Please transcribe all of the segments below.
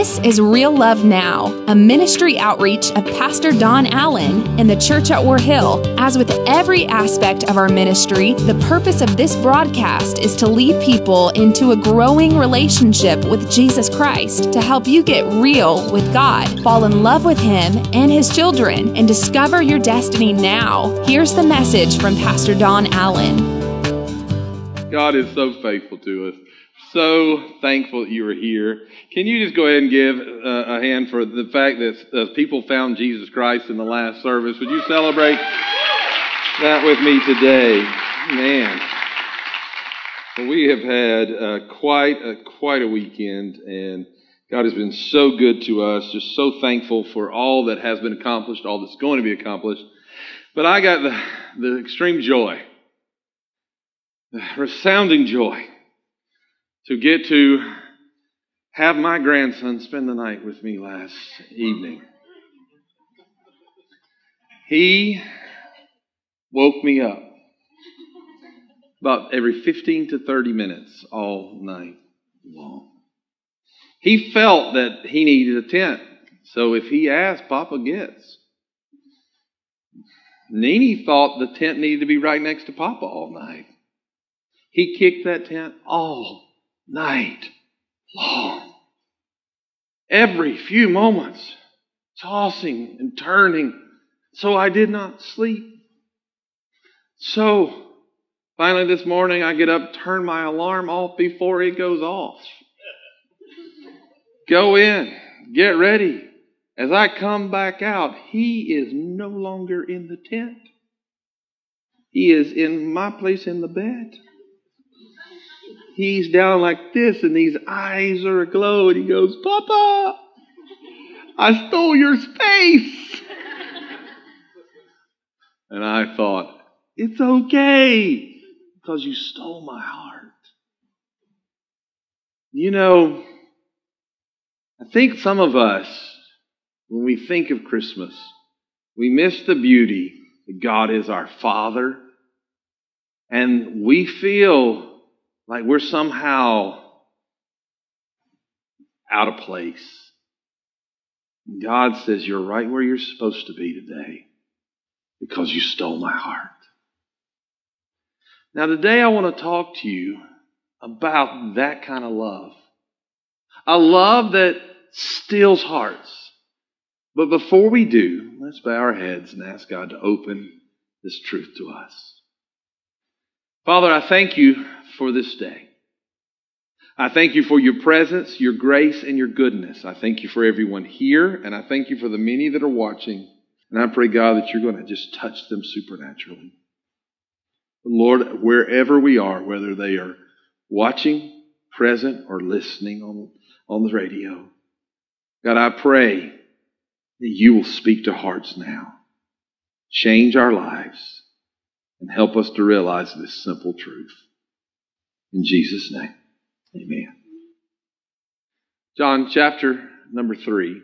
This is Real Love Now, a ministry outreach of Pastor Don Allen in the church at War Hill. As with every aspect of our ministry, the purpose of this broadcast is to lead people into a growing relationship with Jesus Christ to help you get real with God, fall in love with Him and His children, and discover your destiny now. Here's the message from Pastor Don Allen. God is so faithful to us. So thankful that you are here. Can you just go ahead and give uh, a hand for the fact that uh, people found Jesus Christ in the last service? Would you celebrate that with me today? Man. We have had uh, quite a, quite a weekend, and God has been so good to us. Just so thankful for all that has been accomplished, all that's going to be accomplished. But I got the, the extreme joy, the resounding joy to get to have my grandson spend the night with me last evening. He woke me up about every 15 to 30 minutes all night long. He felt that he needed a tent. So if he asked, Papa gets. Nene thought the tent needed to be right next to Papa all night. He kicked that tent all night long. Every few moments, tossing and turning, so I did not sleep. So finally this morning I get up, turn my alarm off before it goes off. Go in, get ready. As I come back out, he is no longer in the tent. He is in my place in the bed he's down like this and these eyes are aglow and he goes, Papa, I stole your space. and I thought, it's okay because you stole my heart. You know, I think some of us, when we think of Christmas, we miss the beauty that God is our Father. And we feel like we're somehow out of place. God says, You're right where you're supposed to be today because you stole my heart. Now, today I want to talk to you about that kind of love. A love that steals hearts. But before we do, let's bow our heads and ask God to open this truth to us. Father, I thank you for this day. I thank you for your presence, your grace, and your goodness. I thank you for everyone here, and I thank you for the many that are watching. And I pray, God, that you're going to just touch them supernaturally. Lord, wherever we are, whether they are watching, present, or listening on, on the radio, God, I pray that you will speak to hearts now, change our lives, and help us to realize this simple truth. In Jesus' name, amen. John chapter number 3,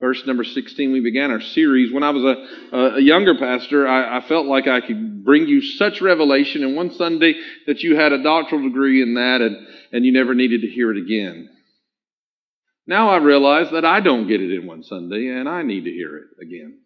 verse number 16, we began our series. When I was a, a younger pastor, I, I felt like I could bring you such revelation in one Sunday that you had a doctoral degree in that and, and you never needed to hear it again. Now I realize that I don't get it in one Sunday and I need to hear it again.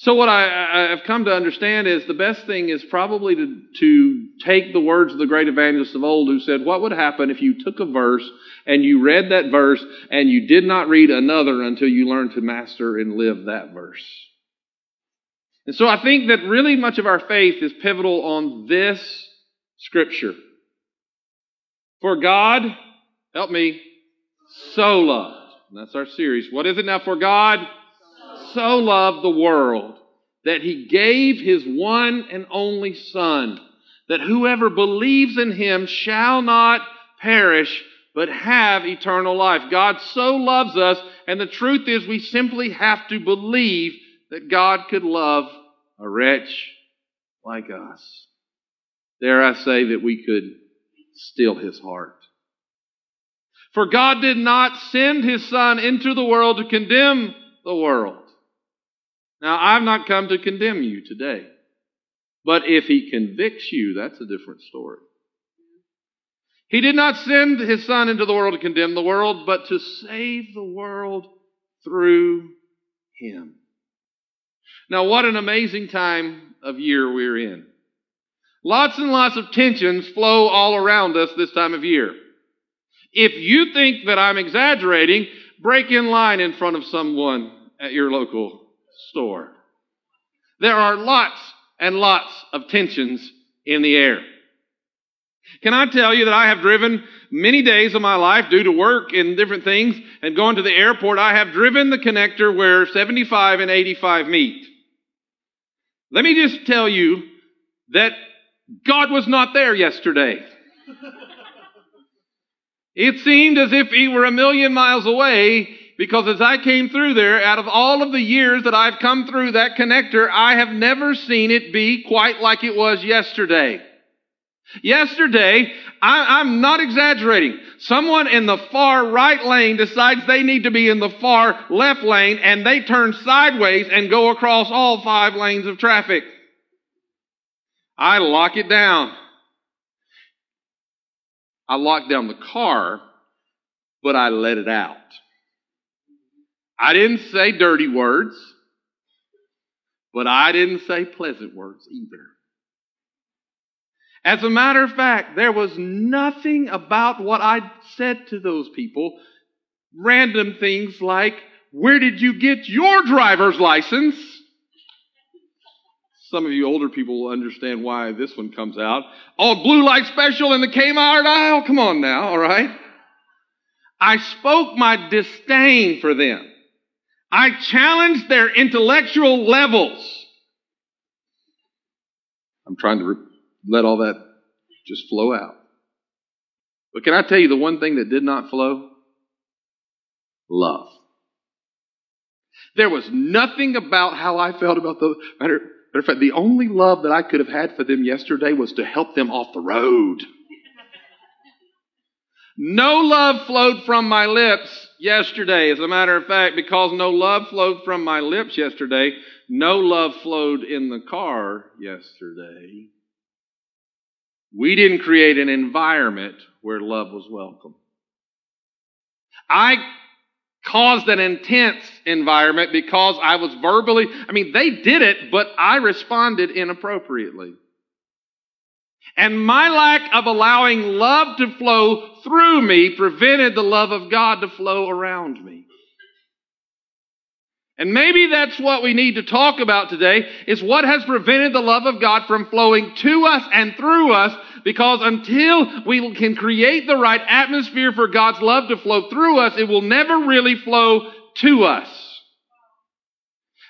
So what I, have come to understand is the best thing is probably to, to take the words of the great evangelist of old who said, what would happen if you took a verse and you read that verse and you did not read another until you learned to master and live that verse? And so I think that really much of our faith is pivotal on this scripture. For God, help me, so loved. And that's our series. What is it now? For God so loved the world that he gave his one and only Son, that whoever believes in him shall not perish, but have eternal life. God so loves us, and the truth is we simply have to believe that God could love a wretch like us. Dare I say that we could steal his heart. For God did not send his Son into the world to condemn the world, now, I've not come to condemn you today. But if he convicts you, that's a different story. He did not send his son into the world to condemn the world, but to save the world through him. Now, what an amazing time of year we're in. Lots and lots of tensions flow all around us this time of year. If you think that I'm exaggerating, break in line in front of someone at your local store. There are lots and lots of tensions in the air. Can I tell you that I have driven many days of my life due to work and different things and going to the airport, I have driven the connector where 75 and 85 meet. Let me just tell you that God was not there yesterday. it seemed as if he were a million miles away because as I came through there, out of all of the years that I've come through that connector, I have never seen it be quite like it was yesterday. Yesterday, I, am not exaggerating. Someone in the far right lane decides they need to be in the far left lane and they turn sideways and go across all five lanes of traffic. I lock it down. I lock down the car, but I let it out. I didn't say dirty words, but I didn't say pleasant words either. As a matter of fact, there was nothing about what I said to those people, random things like, Where did you get your driver's license? Some of you older people will understand why this one comes out. Oh, blue light special in the Kmart aisle? Come on now, all right? I spoke my disdain for them. I challenged their intellectual levels. I'm trying to re- let all that just flow out. But can I tell you the one thing that did not flow? Love. There was nothing about how I felt about the matter. Matter of fact, the only love that I could have had for them yesterday was to help them off the road. No love flowed from my lips yesterday. As a matter of fact, because no love flowed from my lips yesterday, no love flowed in the car yesterday. We didn't create an environment where love was welcome. I caused an intense environment because I was verbally, I mean, they did it, but I responded inappropriately. And my lack of allowing love to flow through me prevented the love of God to flow around me. And maybe that's what we need to talk about today is what has prevented the love of God from flowing to us and through us because until we can create the right atmosphere for God's love to flow through us, it will never really flow to us.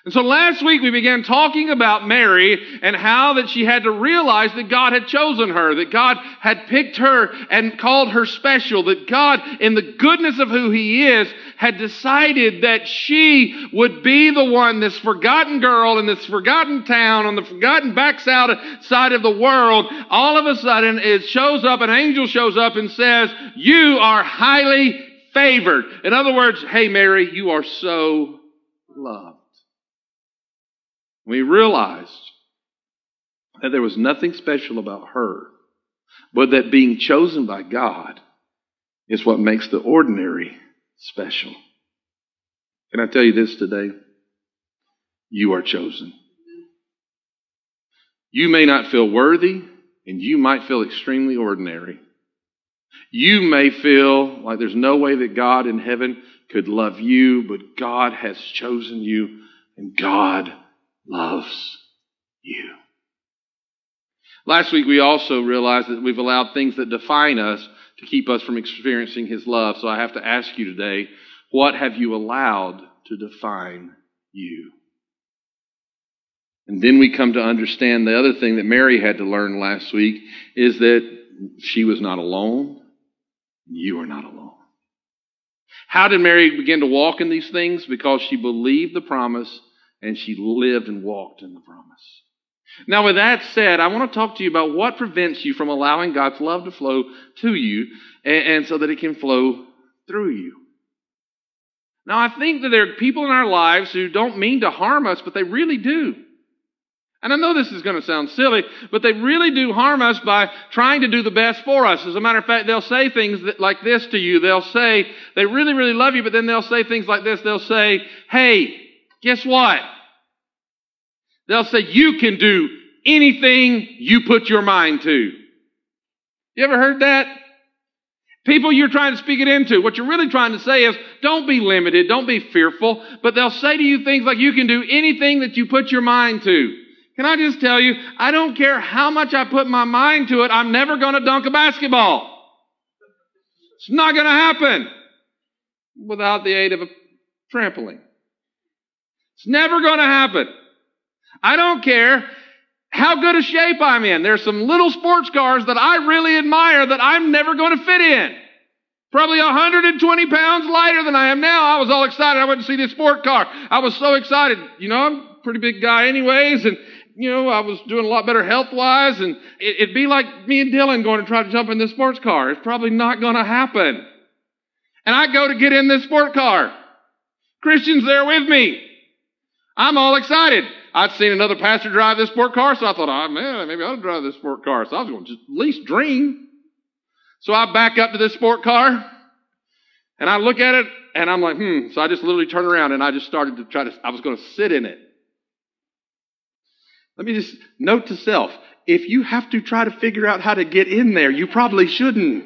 And so last week we began talking about Mary and how that she had to realize that God had chosen her, that God had picked her and called her special, that God, in the goodness of who He is, had decided that she would be the one, this forgotten girl in this forgotten town on the forgotten backside of the world. All of a sudden it shows up, an angel shows up and says, you are highly favored. In other words, hey Mary, you are so loved. We realized that there was nothing special about her, but that being chosen by God is what makes the ordinary special. Can I tell you this today? You are chosen. You may not feel worthy, and you might feel extremely ordinary. You may feel like there's no way that God in heaven could love you, but God has chosen you, and God loves you. Last week, we also realized that we've allowed things that define us to keep us from experiencing His love. So I have to ask you today what have you allowed to define you? And then we come to understand the other thing that Mary had to learn last week is that she was not alone. You are not alone. How did Mary begin to walk in these things? Because she believed the promise and she lived and walked in the promise. Now, with that said, I want to talk to you about what prevents you from allowing God's love to flow to you and, and so that it can flow through you. Now, I think that there are people in our lives who don't mean to harm us, but they really do. And I know this is going to sound silly, but they really do harm us by trying to do the best for us. As a matter of fact, they'll say things that, like this to you. They'll say, they really, really love you, but then they'll say things like this. They'll say, hey, guess what? They'll say, you can do anything you put your mind to. You ever heard that? People you're trying to speak it into. What you're really trying to say is, don't be limited, don't be fearful, but they'll say to you things like, you can do anything that you put your mind to. Can I just tell you, I don't care how much I put my mind to it, I'm never going to dunk a basketball. It's not going to happen without the aid of a trampoline. It's never going to happen. I don't care how good a shape I'm in. There's some little sports cars that I really admire that I'm never going to fit in. Probably 120 pounds lighter than I am now. I was all excited. I went to see this sport car. I was so excited. You know, I'm a pretty big guy anyways, and you know, I was doing a lot better health wise, and it'd be like me and Dylan going to try to jump in this sports car. It's probably not going to happen. And I go to get in this sport car. Christian's there with me. I'm all excited. I'd seen another pastor drive this sport car, so I thought, oh man, maybe I ought to drive this sport car. So I was going to at least dream. So I back up to this sport car, and I look at it, and I'm like, hmm. So I just literally turn around and I just started to try to, I was going to sit in it. Let me just note to self if you have to try to figure out how to get in there, you probably shouldn't.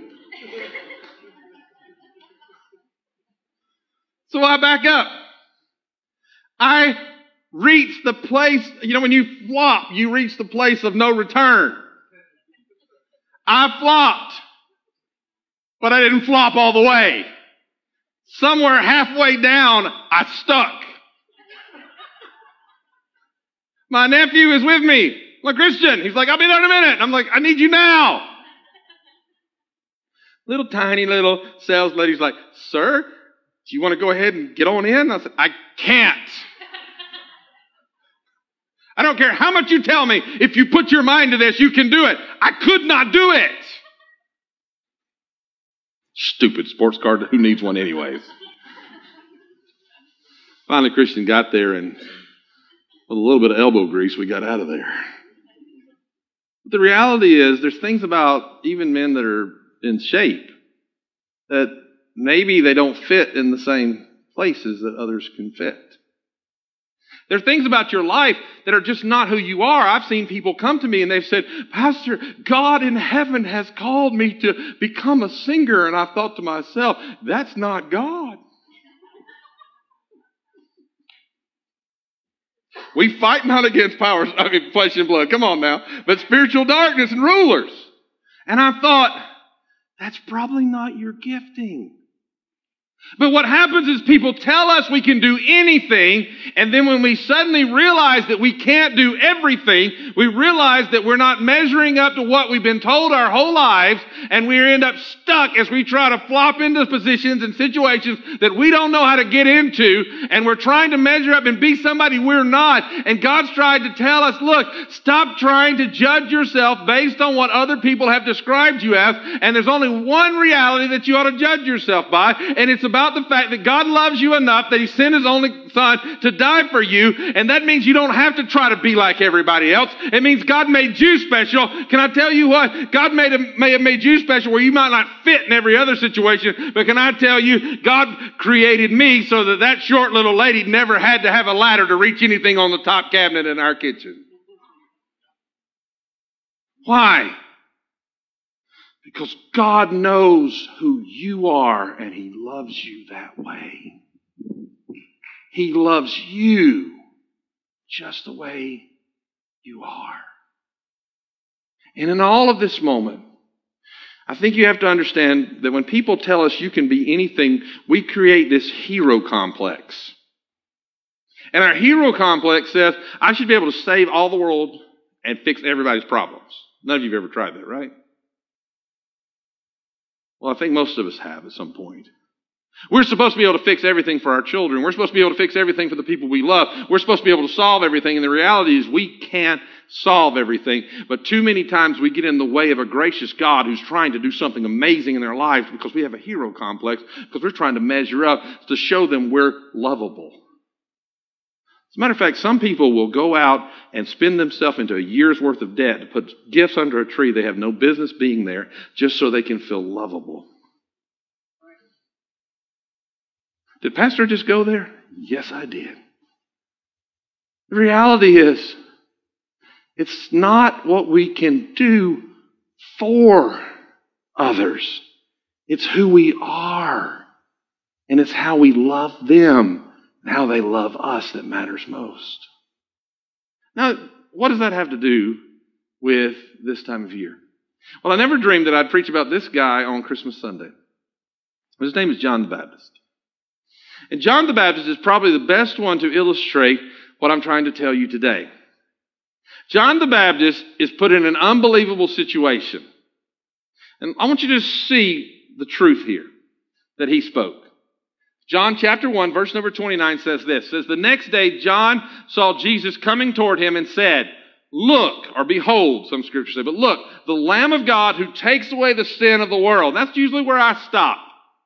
So I back up. I reach the place, you know, when you flop, you reach the place of no return. I flopped, but I didn't flop all the way. Somewhere halfway down, I stuck. My nephew is with me. A Christian. He's like, I'll be there in a minute. I'm like, I need you now. Little tiny little sales lady's like, Sir, do you want to go ahead and get on in? I said, I can't. I don't care how much you tell me. If you put your mind to this, you can do it. I could not do it. Stupid sports car. Who needs one anyways? Finally, Christian got there and with a little bit of elbow grease, we got out of there. But the reality is, there's things about even men that are in shape that maybe they don't fit in the same places that others can fit. There are things about your life that are just not who you are. I've seen people come to me and they've said, Pastor, God in heaven has called me to become a singer. And I thought to myself, that's not God. We fight not against powers, I mean, flesh and blood. Come on now. But spiritual darkness and rulers. And I thought, that's probably not your gifting. But what happens is people tell us we can do anything, and then when we suddenly realize that we can't do everything, we realize that we're not measuring up to what we've been told our whole lives, and we end up stuck as we try to flop into positions and situations that we don't know how to get into, and we're trying to measure up and be somebody we're not. And God's tried to tell us, look, stop trying to judge yourself based on what other people have described you as, and there's only one reality that you ought to judge yourself by, and it's about the fact that God loves you enough that He sent His only Son to die for you, and that means you don't have to try to be like everybody else. It means God made you special. Can I tell you what? God made may have made you special where you might not fit in every other situation, but can I tell you, God created me so that that short little lady never had to have a ladder to reach anything on the top cabinet in our kitchen. Why? Because God knows who you are and He loves you that way. He loves you just the way you are. And in all of this moment, I think you have to understand that when people tell us you can be anything, we create this hero complex. And our hero complex says, I should be able to save all the world and fix everybody's problems. None of you have ever tried that, right? Well, I think most of us have at some point. We're supposed to be able to fix everything for our children. We're supposed to be able to fix everything for the people we love. We're supposed to be able to solve everything. And the reality is we can't solve everything. But too many times we get in the way of a gracious God who's trying to do something amazing in their lives because we have a hero complex, because we're trying to measure up to show them we're lovable. As a matter of fact, some people will go out and spend themselves into a year's worth of debt to put gifts under a tree they have no business being there just so they can feel lovable. Did Pastor just go there? Yes, I did. The reality is, it's not what we can do for others. It's who we are. And it's how we love them how they love us that matters most. Now, what does that have to do with this time of year? Well, I never dreamed that I'd preach about this guy on Christmas Sunday. His name is John the Baptist. And John the Baptist is probably the best one to illustrate what I'm trying to tell you today. John the Baptist is put in an unbelievable situation. And I want you to see the truth here that he spoke. John chapter 1 verse number 29 says this, says the next day John saw Jesus coming toward him and said, look, or behold, some scriptures say, but look, the Lamb of God who takes away the sin of the world. That's usually where I stop.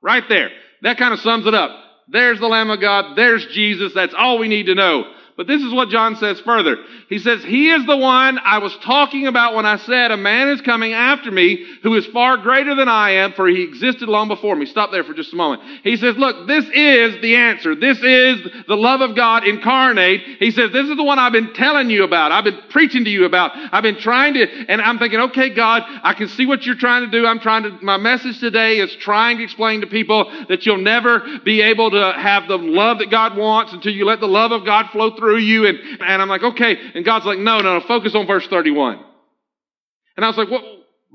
Right there. That kind of sums it up. There's the Lamb of God. There's Jesus. That's all we need to know. But this is what John says further. He says, He is the one I was talking about when I said, A man is coming after me who is far greater than I am, for he existed long before me. Stop there for just a moment. He says, Look, this is the answer. This is the love of God incarnate. He says, This is the one I've been telling you about. I've been preaching to you about. I've been trying to, and I'm thinking, okay, God, I can see what you're trying to do. I'm trying to, my message today is trying to explain to people that you'll never be able to have the love that God wants until you let the love of God flow through through you. And, and I'm like, okay. And God's like, no, no, no, focus on verse 31. And I was like, what?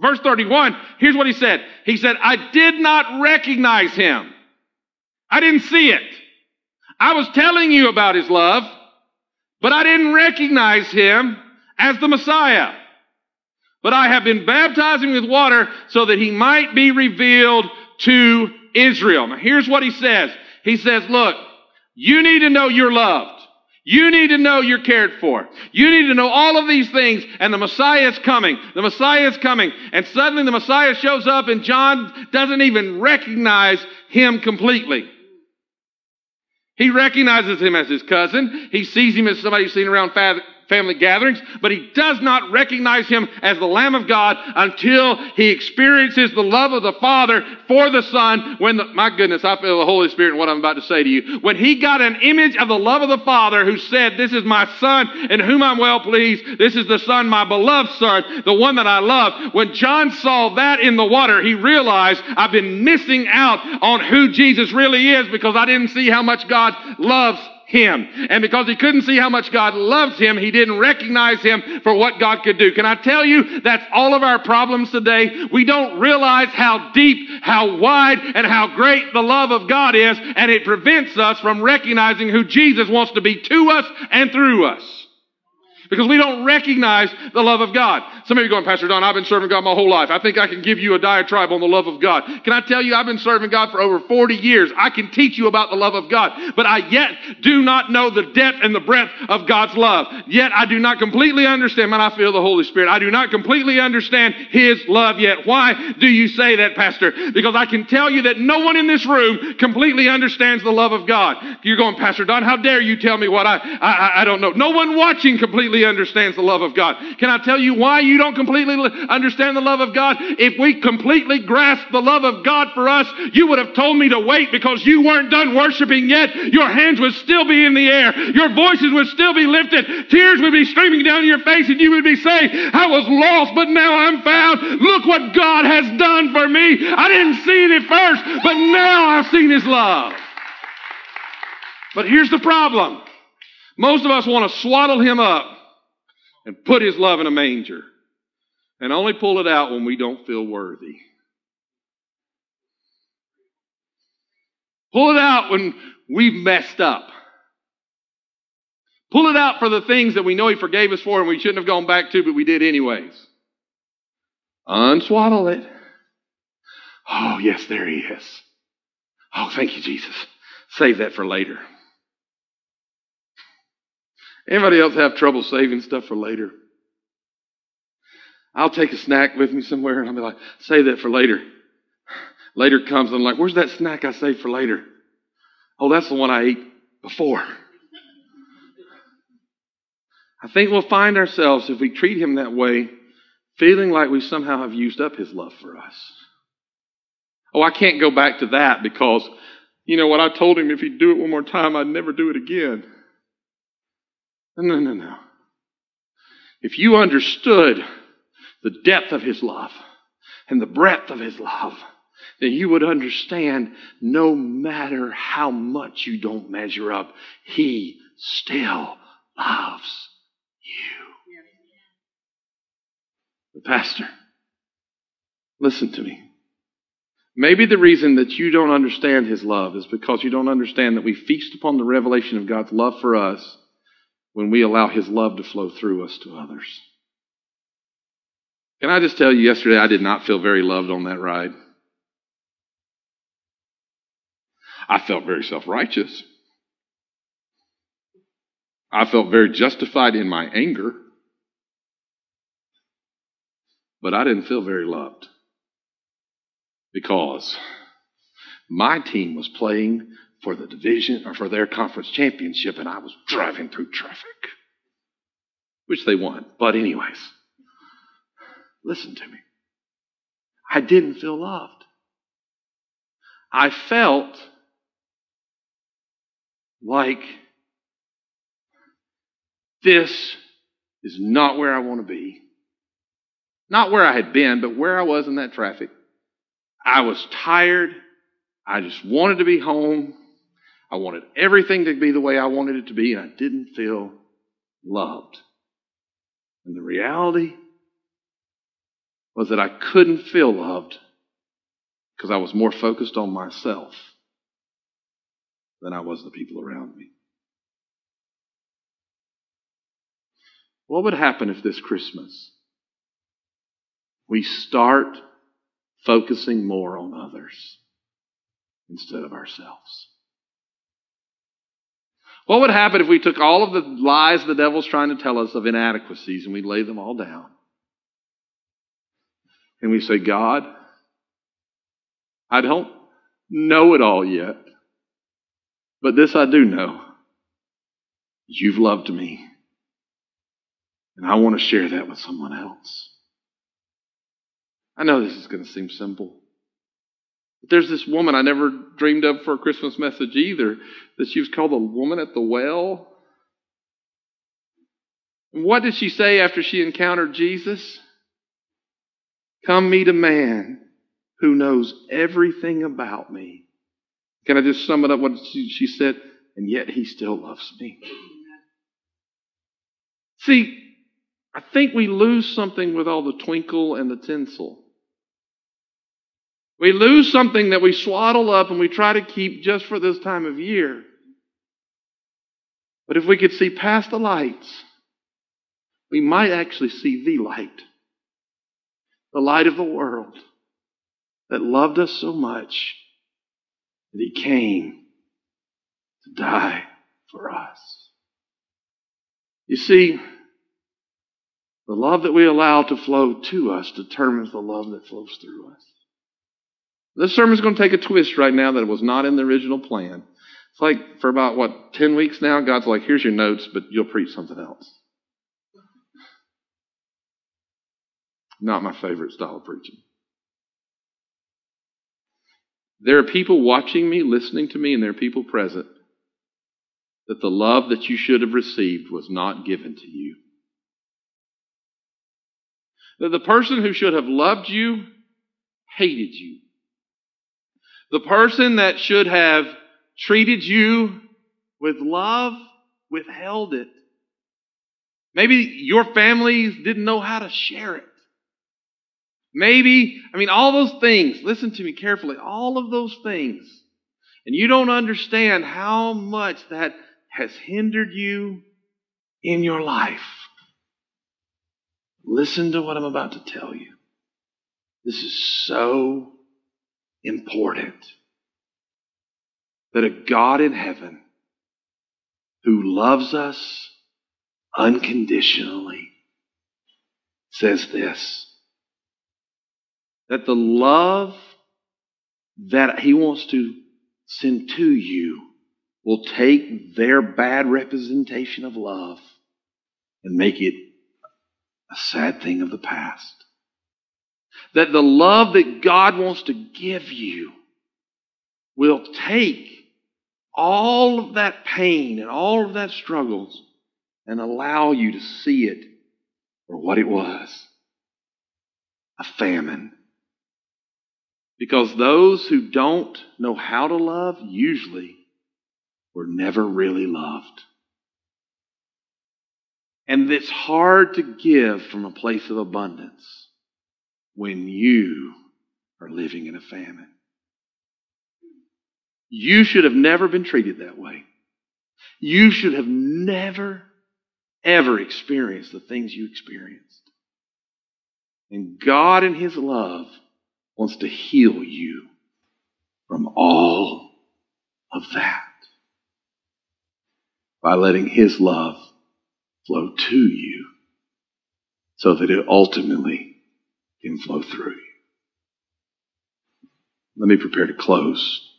Verse 31, here's what he said. He said, I did not recognize him. I didn't see it. I was telling you about his love, but I didn't recognize him as the Messiah. But I have been baptizing with water so that he might be revealed to Israel. Now here's what he says. He says, look, you need to know you're loved. You need to know you're cared for. You need to know all of these things, and the Messiah is coming. The Messiah is coming. And suddenly the Messiah shows up, and John doesn't even recognize him completely. He recognizes him as his cousin. He sees him as somebody he's seen around family gatherings, but he does not recognize him as the Lamb of God until he experiences the love of the Father for the Son. When the, my goodness, I feel the Holy Spirit in what I'm about to say to you. When he got an image of the love of the Father who said, This is my Son in whom I'm well pleased. This is the Son, my beloved Son, the one that I love. When John saw that in the water, he realized I've been missing out on who Jesus really is because I didn't see how much God loves him. And because he couldn't see how much God loves him, he didn't recognize him for what God could do. Can I tell you, that's all of our problems today. We don't realize how deep, how wide, and how great the love of God is, and it prevents us from recognizing who Jesus wants to be to us and through us because we don't recognize the love of God. Some of you going, Pastor Don, I've been serving God my whole life. I think I can give you a diatribe on the love of God. Can I tell you, I've been serving God for over 40 years. I can teach you about the love of God, but I yet do not know the depth and the breadth of God's love. Yet I do not completely understand, man, I feel the Holy Spirit. I do not completely understand His love yet. Why do you say that, Pastor? Because I can tell you that no one in this room completely understands the love of God. You're going, Pastor Don, how dare you tell me what I, I, I don't know. No one watching completely understands the love of God. Can I tell you why you don't completely understand the love of God? If we completely grasp the love of God for us, you would have told me to wait because you weren't done worshiping yet. Your hands would still be in the air. Your voices would still be lifted. Tears would be streaming down your face and you would be saying, I was lost, but now I'm found. Look what God has done for me. I didn't see it at first, but now I've seen His love. But here's the problem. Most of us want to swaddle him up and put his love in a manger and only pull it out when we don't feel worthy. Pull it out when we've messed up. Pull it out for the things that we know he forgave us for and we shouldn't have gone back to, but we did anyways. Unswaddle it. Oh, yes, there he is. Oh, thank you, Jesus. Save that for later. Anybody else have trouble saving stuff for later? I'll take a snack with me somewhere and I'll be like, save that for later. Later comes and I'm like, where's that snack I saved for later? Oh, that's the one I ate before. I think we'll find ourselves, if we treat him that way, feeling like we somehow have used up his love for us. Oh, I can't go back to that because, you know what, I told him if he'd do it one more time, I'd never do it again. No, no, no. If you understood the depth of his love and the breadth of his love, then you would understand no matter how much you don't measure up, he still loves you. The pastor, listen to me. Maybe the reason that you don't understand his love is because you don't understand that we feast upon the revelation of God's love for us when we allow his love to flow through us to others. Can I just tell you, yesterday I did not feel very loved on that ride. I felt very self righteous. I felt very justified in my anger. But I didn't feel very loved because my team was playing for the division or for their conference championship and I was driving through traffic, which they won. But, anyways, listen to me. I didn't feel loved. I felt like this is not where I want to be. Not where I had been, but where I was in that traffic. I was tired. I just wanted to be home. I wanted everything to be the way I wanted it to be, and I didn't feel loved. And the reality was that I couldn't feel loved because I was more focused on myself than I was the people around me. What would happen if this Christmas we start focusing more on others instead of ourselves? What would happen if we took all of the lies the devil's trying to tell us of inadequacies and we lay them all down? And we say, God, I don't know it all yet, but this I do know. You've loved me. And I want to share that with someone else. I know this is going to seem simple. But there's this woman I never dreamed of for a Christmas message either, that she was called the woman at the well. And what did she say after she encountered Jesus? Come meet a man who knows everything about me. Can I just sum it up what she said? And yet he still loves me. See, I think we lose something with all the twinkle and the tinsel. We lose something that we swaddle up and we try to keep just for this time of year. But if we could see past the lights, we might actually see the light. The light of the world that loved us so much that he came to die for us. You see, the love that we allow to flow to us determines the love that flows through us. This sermon is going to take a twist right now that was not in the original plan. It's like for about, what, 10 weeks now, God's like, here's your notes, but you'll preach something else. Not my favorite style of preaching. There are people watching me, listening to me, and there are people present that the love that you should have received was not given to you. That the person who should have loved you hated you. The person that should have treated you with love withheld it. Maybe your families didn't know how to share it. Maybe, I mean, all those things, listen to me carefully, all of those things. And you don't understand how much that has hindered you in your life. Listen to what I'm about to tell you. This is so important that a God in heaven who loves us unconditionally says this that the love that he wants to send to you will take their bad representation of love and make it a sad thing of the past. That the love that God wants to give you will take all of that pain and all of that struggles and allow you to see it for what it was a famine. Because those who don't know how to love usually were never really loved. And it's hard to give from a place of abundance when you are living in a famine. You should have never been treated that way. You should have never, ever experienced the things you experienced. And God, in His love, wants to heal you from all of that by letting His love flow to you so that it ultimately can flow through you. Let me prepare to close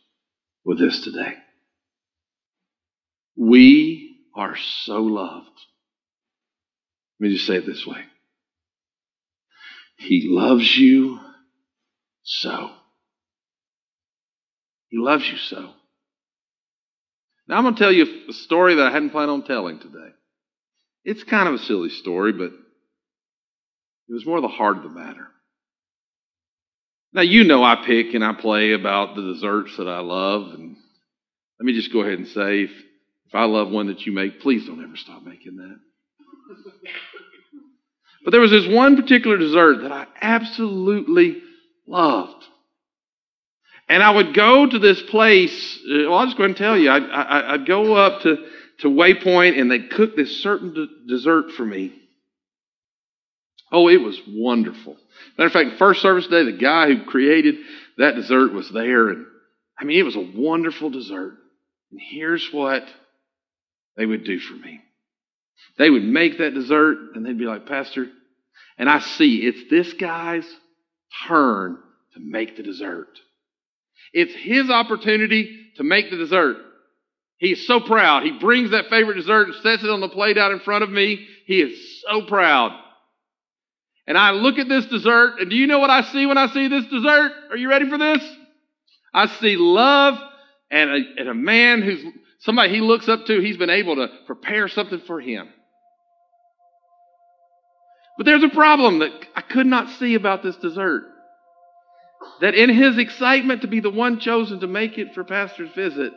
with this today. We are so loved. Let me just say it this way. He loves you so. He loves you so. Now I'm going to tell you a story that I hadn't planned on telling today. It's kind of a silly story, but it was more the heart of the matter. Now, you know I pick and I play about the desserts that I love. And let me just go ahead and say if, if I love one that you make, please don't ever stop making that. But there was this one particular dessert that I absolutely loved. And I would go to this place. Uh, well, I'll just go ahead and tell you. I'd, I'd go up to, to Waypoint and they'd cook this certain d- dessert for me. Oh, it was wonderful. Matter of fact, first service day, the guy who created that dessert was there. And I mean, it was a wonderful dessert. And here's what they would do for me. They would make that dessert and they'd be like, Pastor, and I see it's this guy's turn to make the dessert. It's his opportunity to make the dessert. He's so proud. He brings that favorite dessert and sets it on the plate out in front of me. He is so proud. And I look at this dessert, and do you know what I see when I see this dessert? Are you ready for this? I see love and a, and a man who's somebody he looks up to. He's been able to prepare something for him. But there's a problem that I could not see about this dessert. That in his excitement to be the one chosen to make it for Pastor's visit,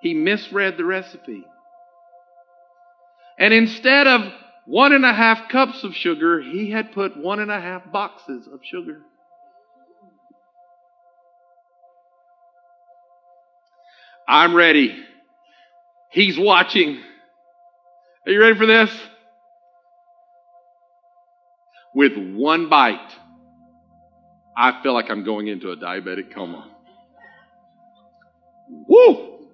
he misread the recipe. And instead of one and a half cups of sugar, he had put one and a half boxes of sugar. I'm ready. He's watching. Are you ready for this? With one bite, I feel like I'm going into a diabetic coma. Woo!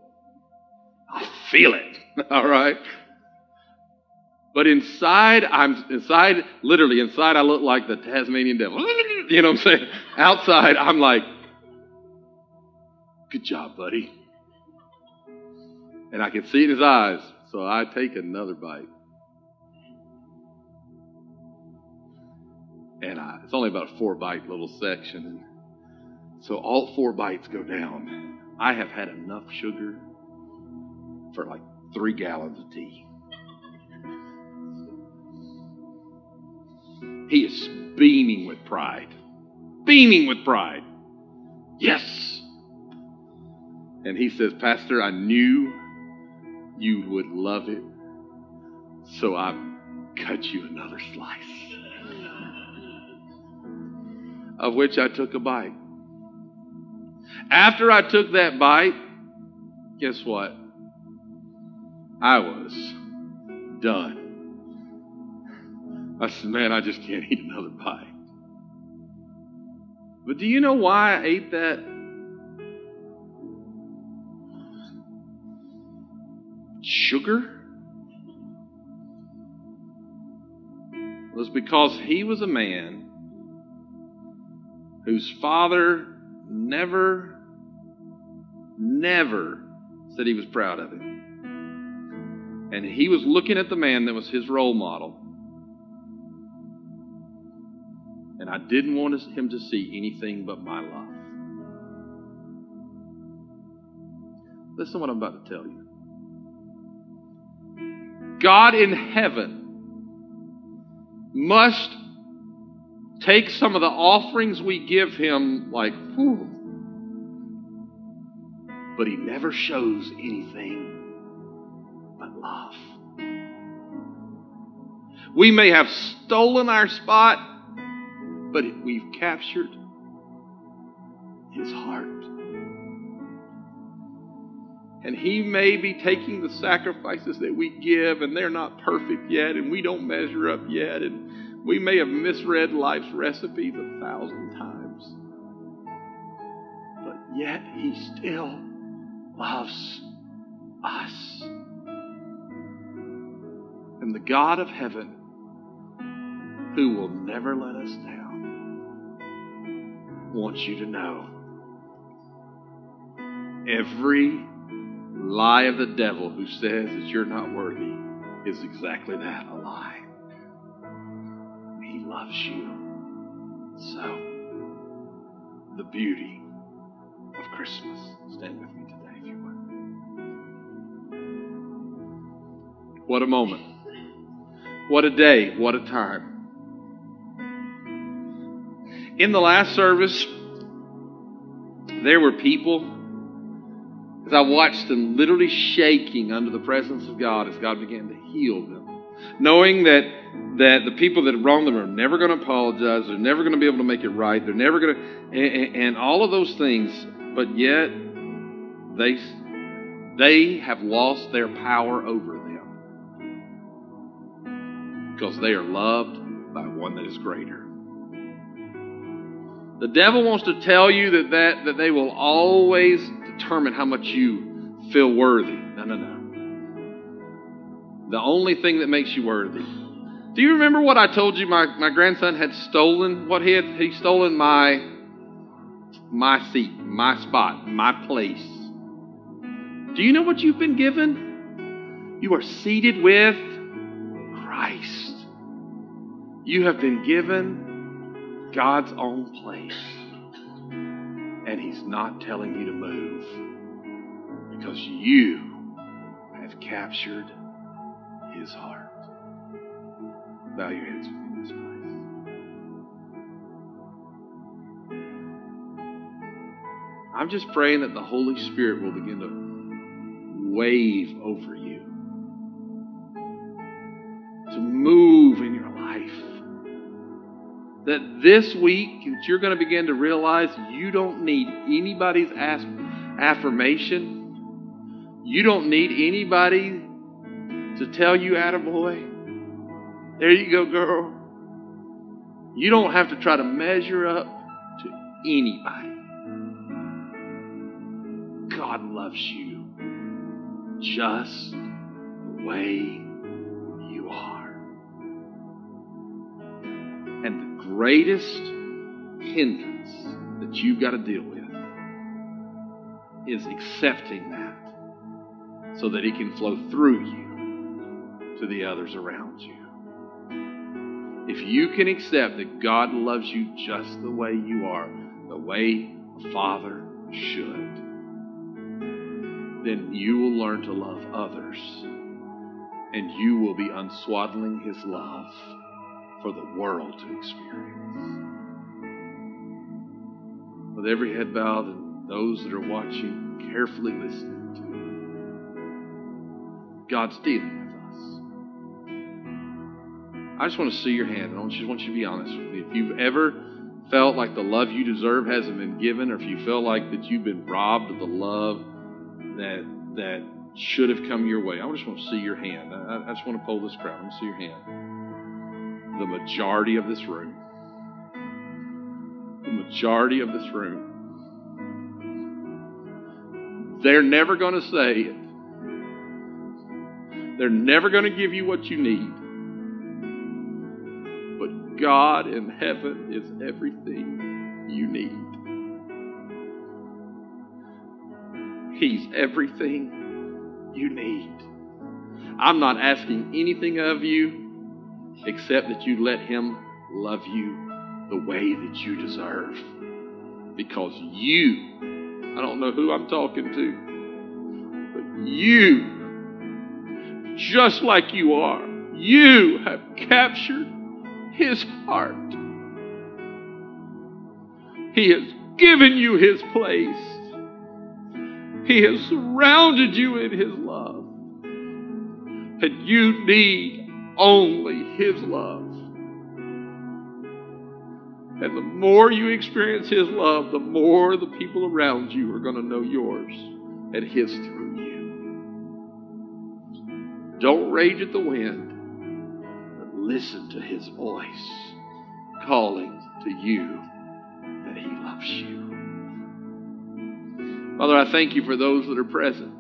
I feel it. All right. But inside, I'm inside, literally inside, I look like the Tasmanian devil. You know what I'm saying? Outside, I'm like, good job, buddy. And I can see it in his eyes, so I take another bite. And I, it's only about a four bite little section. So all four bites go down. I have had enough sugar for like three gallons of tea. He is beaming with pride. Beaming with pride. Yes. And he says, Pastor, I knew you would love it, so I cut you another slice. Of which I took a bite. After I took that bite, guess what? I was done. I said, man, I just can't eat another bite. But do you know why I ate that? Sugar? It was because he was a man whose father never, never said he was proud of him. And he was looking at the man that was his role model. And I didn't want him to see anything but my love. Listen to what I'm about to tell you. God in heaven must take some of the offerings we give him, like, whew, but he never shows anything but love. We may have stolen our spot, but we've captured his heart. And he may be taking the sacrifices that we give, and they're not perfect yet, and we don't measure up yet, and we may have misread life's recipes a thousand times. But yet he still loves us. And the God of heaven, who will never let us down, wants you to know every lie of the devil who says that you're not worthy is exactly that a lie. He loves you. So, the beauty of Christmas. Stand with me today. If you would. What a moment. What a day. What a time. In the last service, there were people, as I watched them literally shaking under the presence of God as God began to heal them, knowing that, that the people that wronged them are never going to apologize, they're never going to be able to make it right, they're never going to, and, and all of those things, but yet they, they have lost their power over them because they are loved by one that is greater. The devil wants to tell you that, that, that they will always determine how much you feel worthy. No, no, no. The only thing that makes you worthy. Do you remember what I told you my, my grandson had stolen? What he had he stolen my my seat, my spot, my place. Do you know what you've been given? You are seated with Christ. You have been given God's own place. And He's not telling you to move because you have captured His heart. Bow your heads in this place. I'm just praying that the Holy Spirit will begin to wave over you, to move in that this week that you're going to begin to realize you don't need anybody's affirmation. You don't need anybody to tell you, attaboy. There you go, girl. You don't have to try to measure up to anybody. God loves you just the way greatest hindrance that you've got to deal with is accepting that so that He can flow through you to the others around you. If you can accept that God loves you just the way you are, the way a father should, then you will learn to love others and you will be unswaddling His love for the world to experience. With every head bowed and those that are watching carefully listening to God's dealing with us. I just want to see your hand. I just want you to be honest with me. If you've ever felt like the love you deserve hasn't been given, or if you feel like that you've been robbed of the love that that should have come your way, I just want to see your hand. I, I just want to pull this crowd. I want to see your hand the majority of this room. The majority of this room. They're never going to say it. They're never going to give you what you need. But God in heaven is everything you need. He's everything you need. I'm not asking anything of you except that you let Him love you the way that you deserve. Because you, I don't know who I'm talking to, but you, just like you are, you have captured His heart. He has given you His place. He has surrounded you in His love. And you need only His love. And the more you experience His love, the more the people around you are going to know yours and His through you. Don't rage at the wind, but listen to His voice calling to you that He loves you. Father, I thank you for those that are present.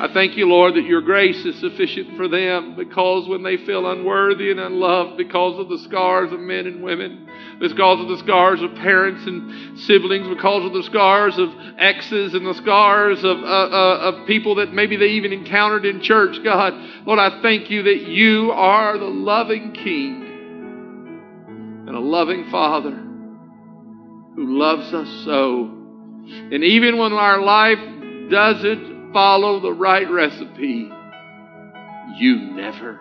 I thank you, Lord, that your grace is sufficient for them because when they feel unworthy and unloved because of the scars of men and women, because of the scars of parents and siblings, because of the scars of exes and the scars of, uh, uh, of people that maybe they even encountered in church, God, Lord, I thank you that you are the loving King and a loving Father who loves us so. And even when our life doesn't follow the right recipe, you never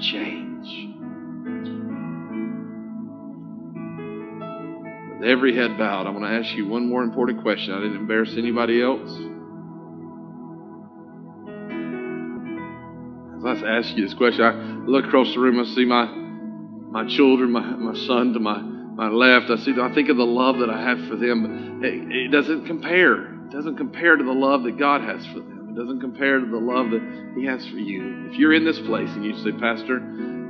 change. With every head bowed, I want to ask you one more important question. I didn't embarrass anybody else. As I ask you this question, I look across the room, I see my my children, my, my son to my, my left. I see I think of the love that I have for them. It, it doesn't compare doesn't compare to the love that God has for them. It doesn't compare to the love that He has for you. If you're in this place and you say, Pastor,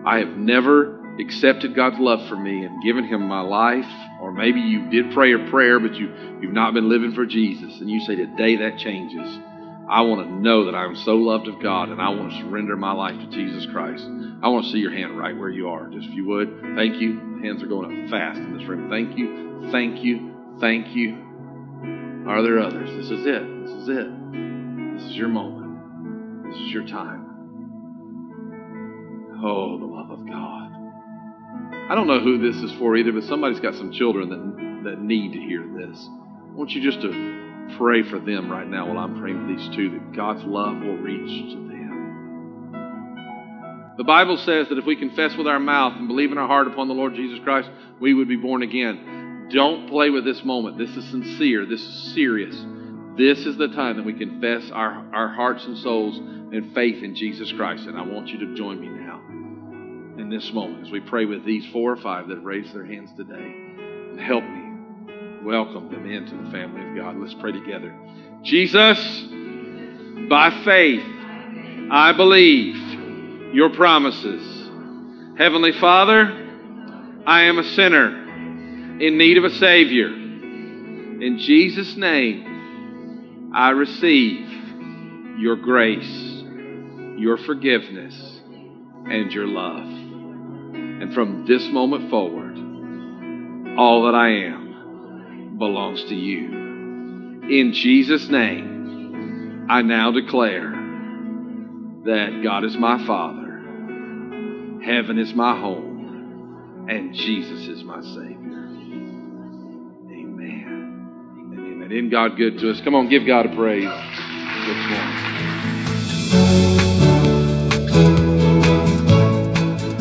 I have never accepted God's love for me and given Him my life, or maybe you did pray a prayer, but you, you've not been living for Jesus, and you say, Today that changes. I want to know that I'm so loved of God and I want to surrender my life to Jesus Christ. I want to see your hand right where you are. Just if you would, thank you. Hands are going up fast in this room. Thank you, thank you, thank you. Are there others? This is it. This is it. This is your moment. This is your time. Oh, the love of God. I don't know who this is for either, but somebody's got some children that, that need to hear this. I want you just to pray for them right now while I'm praying for these two that God's love will reach to them. The Bible says that if we confess with our mouth and believe in our heart upon the Lord Jesus Christ, we would be born again. Don't play with this moment. This is sincere. This is serious. This is the time that we confess our, our hearts and souls and faith in Jesus Christ. And I want you to join me now in this moment as we pray with these four or five that raised their hands today. And help me welcome them into the family of God. Let's pray together. Jesus, by faith, I believe your promises. Heavenly Father, I am a sinner in need of a Savior. In Jesus' name, I receive your grace, your forgiveness, and your love. And from this moment forward, all that I am belongs to you. In Jesus' name, I now declare that God is my Father, heaven is my home, and Jesus is my Savior. Isn't God good to us? Come on, give God a praise